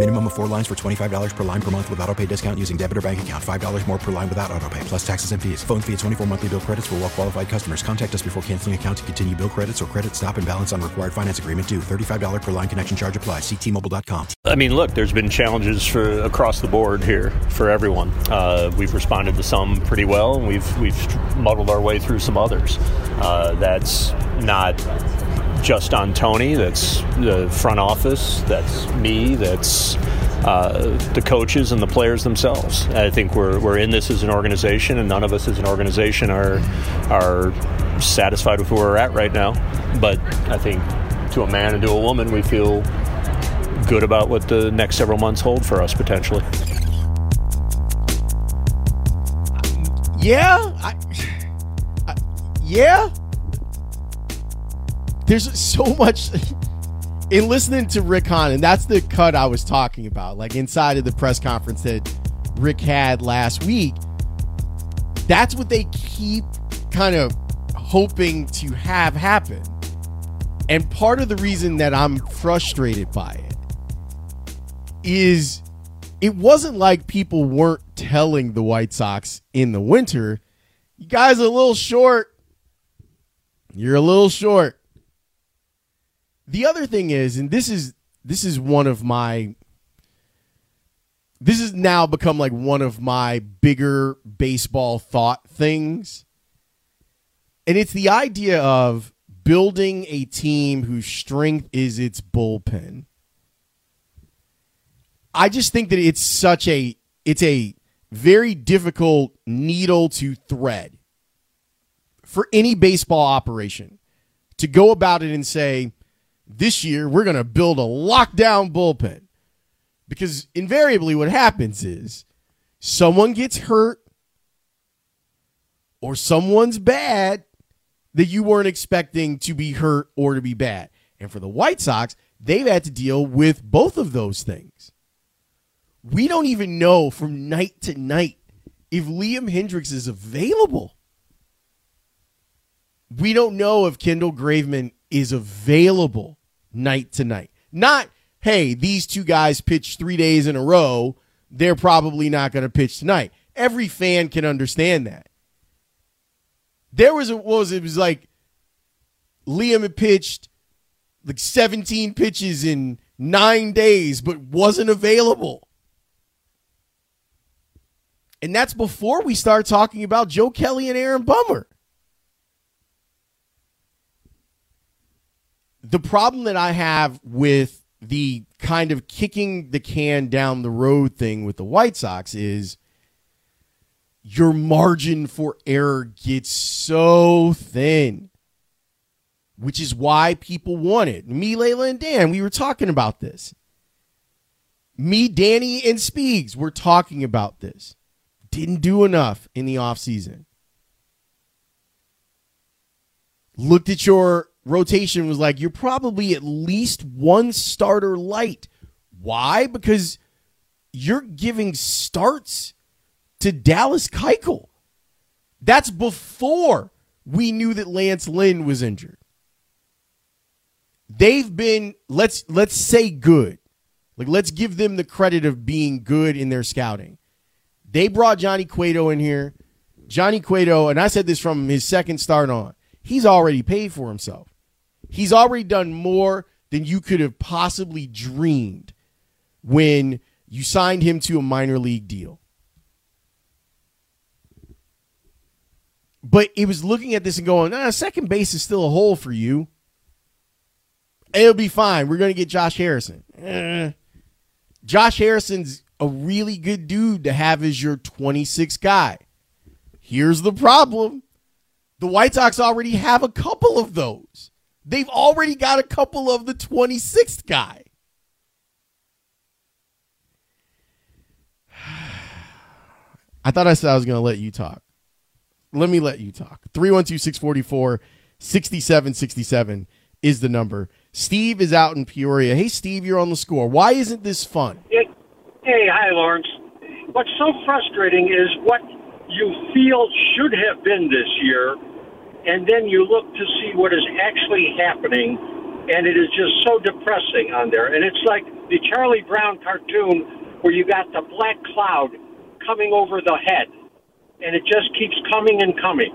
Minimum of four lines for $25 per line per month with auto pay discount using debit or bank account. $5 more per line without auto pay, plus taxes and fees. Phone fee at 24 monthly bill credits for well qualified customers. Contact us before canceling account to continue bill credits or credit stop and balance on required finance agreement due. $35 per line connection charge applies. Ctmobile.com. I mean, look, there's been challenges for across the board here for everyone. Uh, we've responded to some pretty well, and we've we've muddled our way through some others. Uh, that's not just on Tony. That's the front office. That's me. That's uh, the coaches and the players themselves. I think we're, we're in this as an organization, and none of us as an organization are are satisfied with where we're at right now. But I think to a man and to a woman, we feel good about what the next several months hold for us potentially. Yeah, I, I, yeah. There's so much in listening to Rick Hahn, and that's the cut I was talking about, like inside of the press conference that Rick had last week. That's what they keep kind of hoping to have happen. And part of the reason that I'm frustrated by it is it wasn't like people weren't telling the White Sox in the winter, you guys are a little short. You're a little short. The other thing is, and this is this is one of my this has now become like one of my bigger baseball thought things. And it's the idea of building a team whose strength is its bullpen. I just think that it's such a it's a very difficult needle to thread for any baseball operation to go about it and say this year we're going to build a lockdown bullpen because invariably what happens is someone gets hurt or someone's bad that you weren't expecting to be hurt or to be bad. And for the White Sox, they've had to deal with both of those things. We don't even know from night to night if Liam Hendriks is available. We don't know if Kendall Graveman is available night to night. Not, hey, these two guys pitched three days in a row. They're probably not going to pitch tonight. Every fan can understand that. There was a, was it? It was like Liam had pitched like 17 pitches in nine days, but wasn't available. And that's before we start talking about Joe Kelly and Aaron Bummer. The problem that I have with the kind of kicking the can down the road thing with the White Sox is your margin for error gets so thin, which is why people want it. Me, Leila, and Dan, we were talking about this. Me, Danny, and Speaks were talking about this. Didn't do enough in the offseason. Looked at your rotation, was like, you're probably at least one starter light. Why? Because you're giving starts to Dallas Keuchel. That's before we knew that Lance Lynn was injured. They've been let's let's say good. Like let's give them the credit of being good in their scouting. They brought Johnny Cueto in here. Johnny Cueto, and I said this from his second start on. He's already paid for himself. He's already done more than you could have possibly dreamed when you signed him to a minor league deal. But it was looking at this and going, ah, second base is still a hole for you. It'll be fine. We're going to get Josh Harrison. Eh. Josh Harrison's a really good dude to have as your 26 guy. Here's the problem the White Sox already have a couple of those. They've already got a couple of the 26th guy. I thought I said I was going to let you talk. Let me let you talk. 312 644 6767 is the number. Steve is out in Peoria. Hey, Steve, you're on the score. Why isn't this fun? It, hey, hi, Lawrence. What's so frustrating is what you feel should have been this year, and then you look to see what is actually happening, and it is just so depressing on there. And it's like the Charlie Brown cartoon where you got the black cloud coming over the head, and it just keeps coming and coming.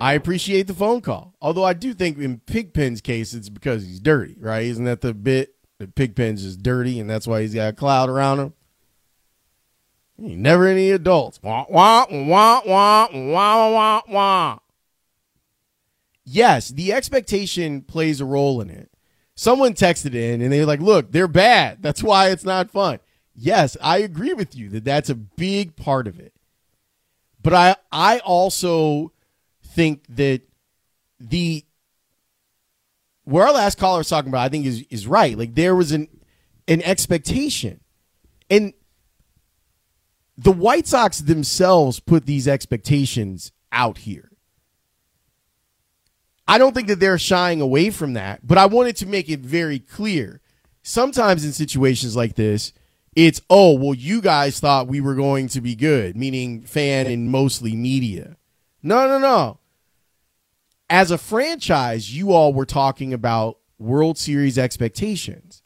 I appreciate the phone call. Although I do think in Pigpen's case, it's because he's dirty, right? Isn't that the bit that Pigpen's is dirty and that's why he's got a cloud around him? He never any adults. Wah, wah, wah, wah, wah, wah, wah. Yes, the expectation plays a role in it. Someone texted in and they're like, look, they're bad. That's why it's not fun. Yes, I agree with you that that's a big part of it. But I, I also think that the where our last caller was talking about, I think is is right. Like there was an an expectation, and the White Sox themselves put these expectations out here. I don't think that they're shying away from that, but I wanted to make it very clear. Sometimes in situations like this, it's oh well, you guys thought we were going to be good, meaning fan and mostly media. No, no, no as a franchise, you all were talking about World Series expectations.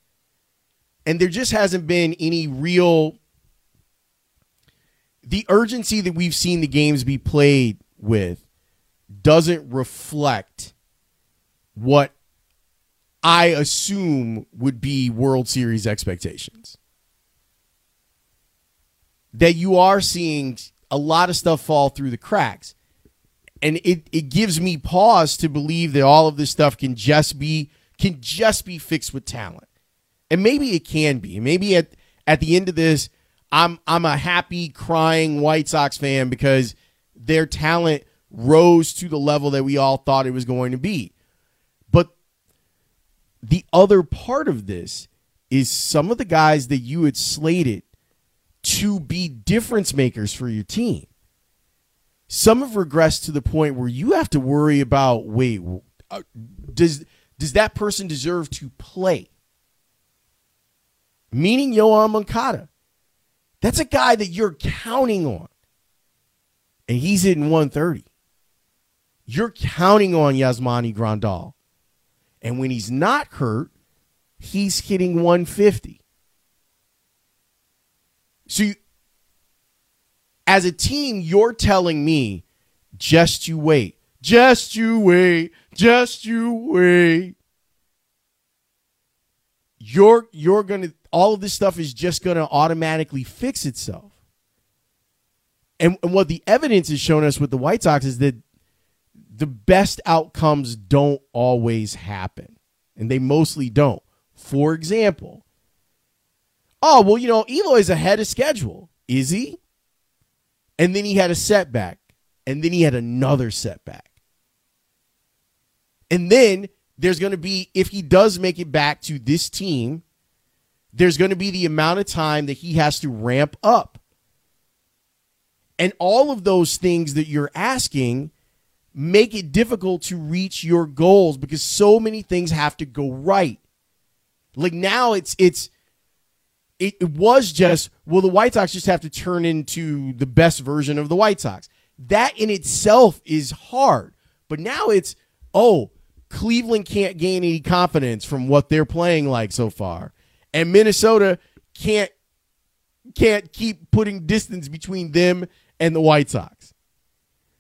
And there just hasn't been any real the urgency that we've seen the games be played with doesn't reflect what I assume would be World Series expectations. That you are seeing a lot of stuff fall through the cracks and it it gives me pause to believe that all of this stuff can just be can just be fixed with talent. And maybe it can be. Maybe at at the end of this, I'm I'm a happy crying White Sox fan because their talent rose to the level that we all thought it was going to be. But the other part of this is some of the guys that you had slated to be difference makers for your team some have regressed to the point where you have to worry about wait, uh, does does that person deserve to play? Meaning Yoan Moncada. That's a guy that you're counting on. And he's hitting 130. You're counting on Yasmani Grandal. And when he's not hurt, he's hitting 150. So you, as a team, you're telling me just you wait, just you wait, just you wait. You're you're gonna all of this stuff is just gonna automatically fix itself. And, and what the evidence has shown us with the White Sox is that the best outcomes don't always happen, and they mostly don't. For example, oh well, you know Eloy's ahead of schedule. Is he? And then he had a setback. And then he had another setback. And then there's going to be, if he does make it back to this team, there's going to be the amount of time that he has to ramp up. And all of those things that you're asking make it difficult to reach your goals because so many things have to go right. Like now it's it's it, was just, well, the White Sox just have to turn into the best version of the White Sox. That in itself is hard. But now it's, oh, Cleveland can't gain any confidence from what they're playing like so far. And Minnesota can't can't keep putting distance between them and the White Sox.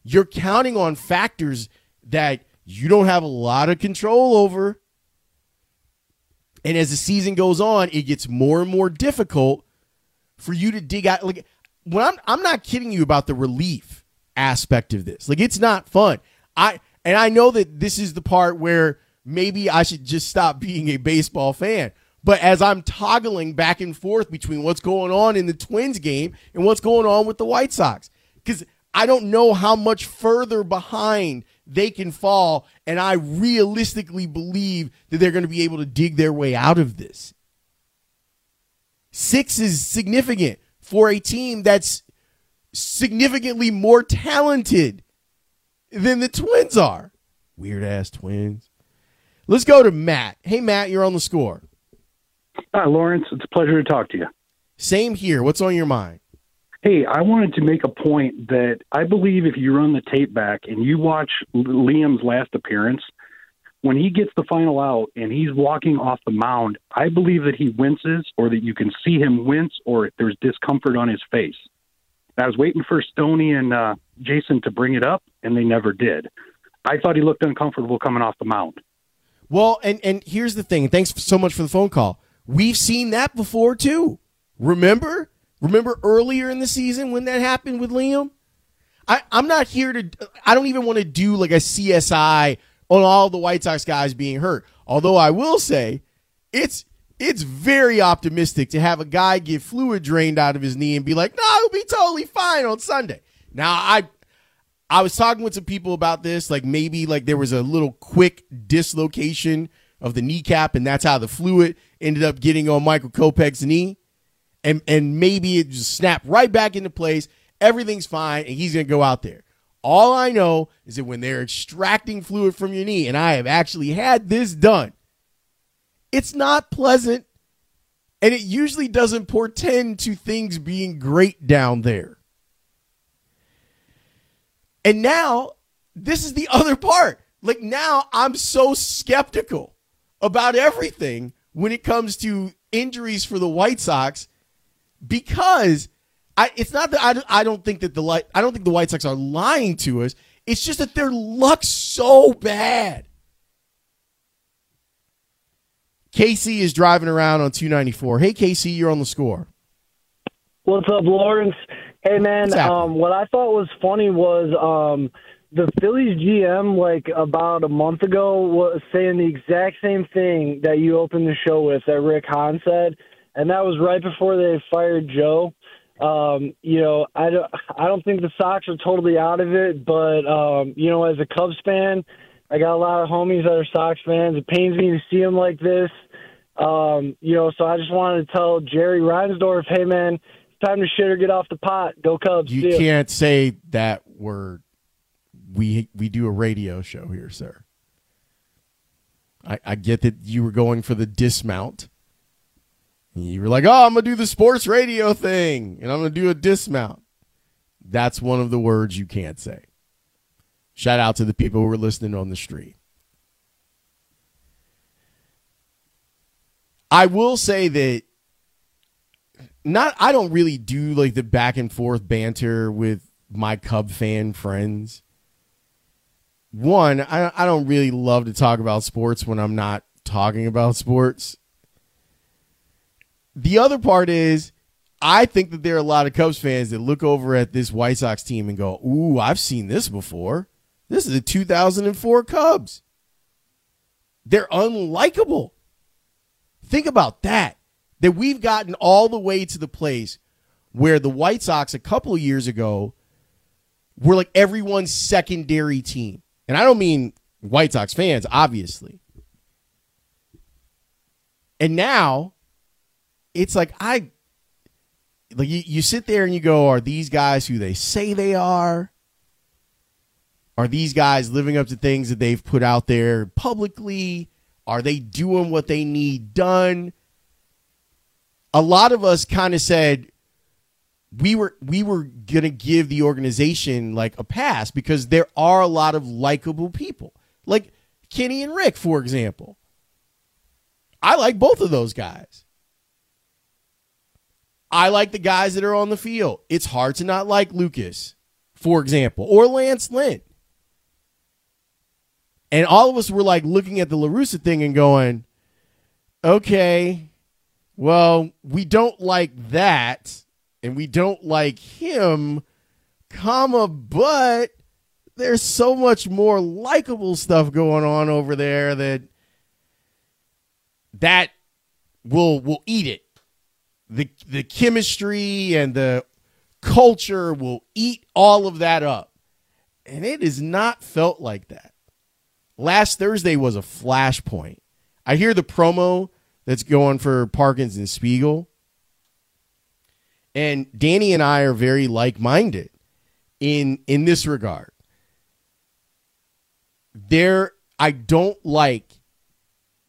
You're counting on factors that you don't have a lot of control over. And as the season goes on, it gets more and more difficult for you to dig out. Like when I'm, I'm not kidding you about the relief aspect of this. Like it's not fun. I and I know that this is the part where maybe I should just stop being a baseball fan. But as I'm toggling back and forth between what's going on in the Twins game and what's going on with the White Sox, because I don't know how much further behind they can fall. And I realistically believe that they're going to be able to dig their way out of this. Six is significant for a team that's significantly more talented than the Twins are. Weird ass Twins. Let's go to Matt. Hey, Matt, you're on the score. Hi, Lawrence. It's a pleasure to talk to you. Same here. What's on your mind? Hey, I wanted to make a point that I believe if you run the tape back and you watch Liam's last appearance, when he gets the final out and he's walking off the mound, I believe that he winces or that you can see him wince or there's discomfort on his face. I was waiting for Stony and uh, Jason to bring it up, and they never did. I thought he looked uncomfortable coming off the mound. Well, and and here's the thing. Thanks so much for the phone call. We've seen that before too. Remember? Remember earlier in the season when that happened with Liam? I, I'm not here to I don't even want to do like a CSI on all the White Sox guys being hurt. Although I will say it's it's very optimistic to have a guy get fluid drained out of his knee and be like, no, he'll be totally fine on Sunday. Now I I was talking with some people about this, like maybe like there was a little quick dislocation of the kneecap, and that's how the fluid ended up getting on Michael Kopech's knee. And and maybe it just snapped right back into place. Everything's fine, and he's gonna go out there. All I know is that when they're extracting fluid from your knee, and I have actually had this done, it's not pleasant. And it usually doesn't portend to things being great down there. And now, this is the other part. Like, now I'm so skeptical about everything when it comes to injuries for the White Sox because I, it's not that I, I don't think that the light I don't think the White Sox are lying to us. It's just that their luck's so bad. Casey is driving around on 294. Hey, Casey, you're on the score. What's up, Lawrence? Hey, man. Um, what I thought was funny was um, the Phillies GM, like about a month ago, was saying the exact same thing that you opened the show with that Rick Hahn said, and that was right before they fired Joe. Um, you know, I don't, I don't think the Sox are totally out of it, but um, you know, as a Cubs fan, I got a lot of homies that are Sox fans. It pains me to see them like this. Um, you know, so I just wanted to tell Jerry Reinsdorf, hey man, time to shit or get off the pot. Go Cubs. You can't say that word. We we do a radio show here, sir. I, I get that you were going for the dismount. You were like, oh, I'm gonna do the sports radio thing, and I'm gonna do a dismount. That's one of the words you can't say. Shout out to the people who are listening on the street. I will say that not I don't really do like the back and forth banter with my Cub fan friends. One, I I don't really love to talk about sports when I'm not talking about sports. The other part is I think that there are a lot of Cubs fans that look over at this White Sox team and go, "Ooh, I've seen this before. This is the 2004 Cubs. They're unlikable." Think about that. That we've gotten all the way to the place where the White Sox a couple of years ago were like everyone's secondary team. And I don't mean White Sox fans, obviously. And now it's like I like you, you sit there and you go, are these guys who they say they are? Are these guys living up to things that they've put out there publicly? Are they doing what they need done? A lot of us kind of said we were we were to give the organization like a pass because there are a lot of likable people. Like Kenny and Rick, for example. I like both of those guys. I like the guys that are on the field. It's hard to not like Lucas, for example, or Lance Lynn. And all of us were like looking at the La Russa thing and going, okay, well, we don't like that and we don't like him, comma, but there's so much more likable stuff going on over there that that will will eat it. The the chemistry and the culture will eat all of that up. And it has not felt like that. Last Thursday was a flashpoint. I hear the promo that's going for Parkins and Spiegel. And Danny and I are very like-minded in in this regard. There I don't like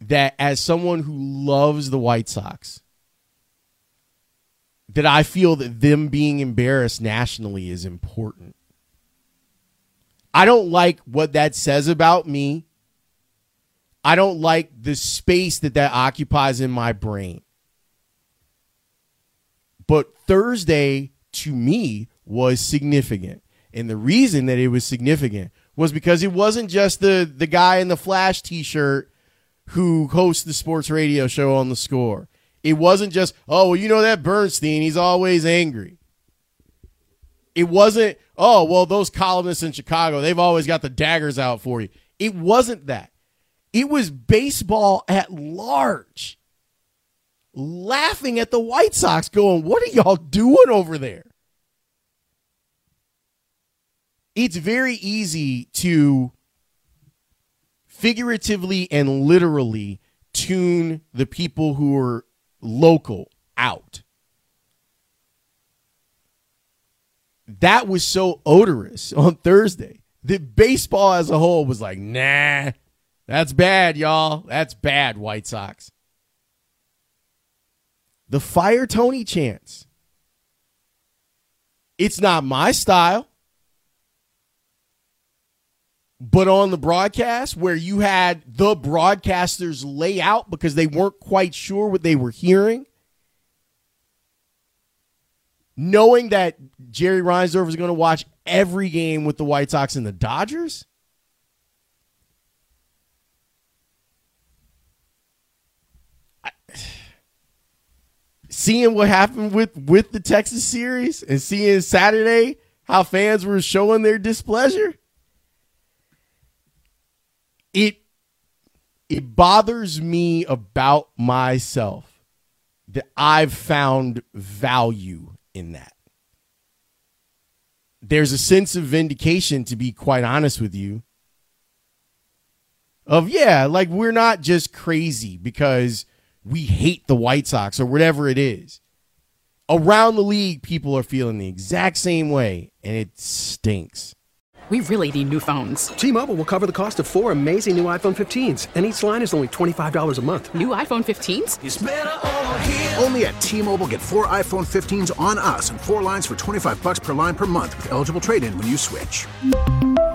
that as someone who loves the White Sox that I feel that them being embarrassed nationally is important. I don't like what that says about me. I don't like the space that that occupies in my brain. But Thursday to me was significant. And the reason that it was significant was because it wasn't just the the guy in the Flash t-shirt who hosts the sports radio show on the score. It wasn't just, oh, well, you know that Bernstein, he's always angry. It wasn't, oh, well, those columnists in Chicago, they've always got the daggers out for you. It wasn't that. It was baseball at large laughing at the White Sox, going, What are y'all doing over there? It's very easy to figuratively and literally tune the people who are local out. That was so odorous on Thursday that baseball as a whole was like, nah, that's bad, y'all. That's bad, White Sox. The fire Tony chance. It's not my style. But on the broadcast, where you had the broadcasters lay out because they weren't quite sure what they were hearing, knowing that Jerry Reinsdorf is going to watch every game with the White Sox and the Dodgers, seeing what happened with with the Texas series and seeing Saturday how fans were showing their displeasure it it bothers me about myself that I've found value in that. There's a sense of vindication to be quite honest with you. Of yeah, like we're not just crazy because we hate the White Sox or whatever it is. Around the league, people are feeling the exact same way, and it stinks. We really need new phones. T Mobile will cover the cost of four amazing new iPhone 15s, and each line is only $25 a month. New iPhone 15s? Only at T Mobile get four iPhone 15s on us and four lines for 25 bucks per line per month with eligible trade in when you switch.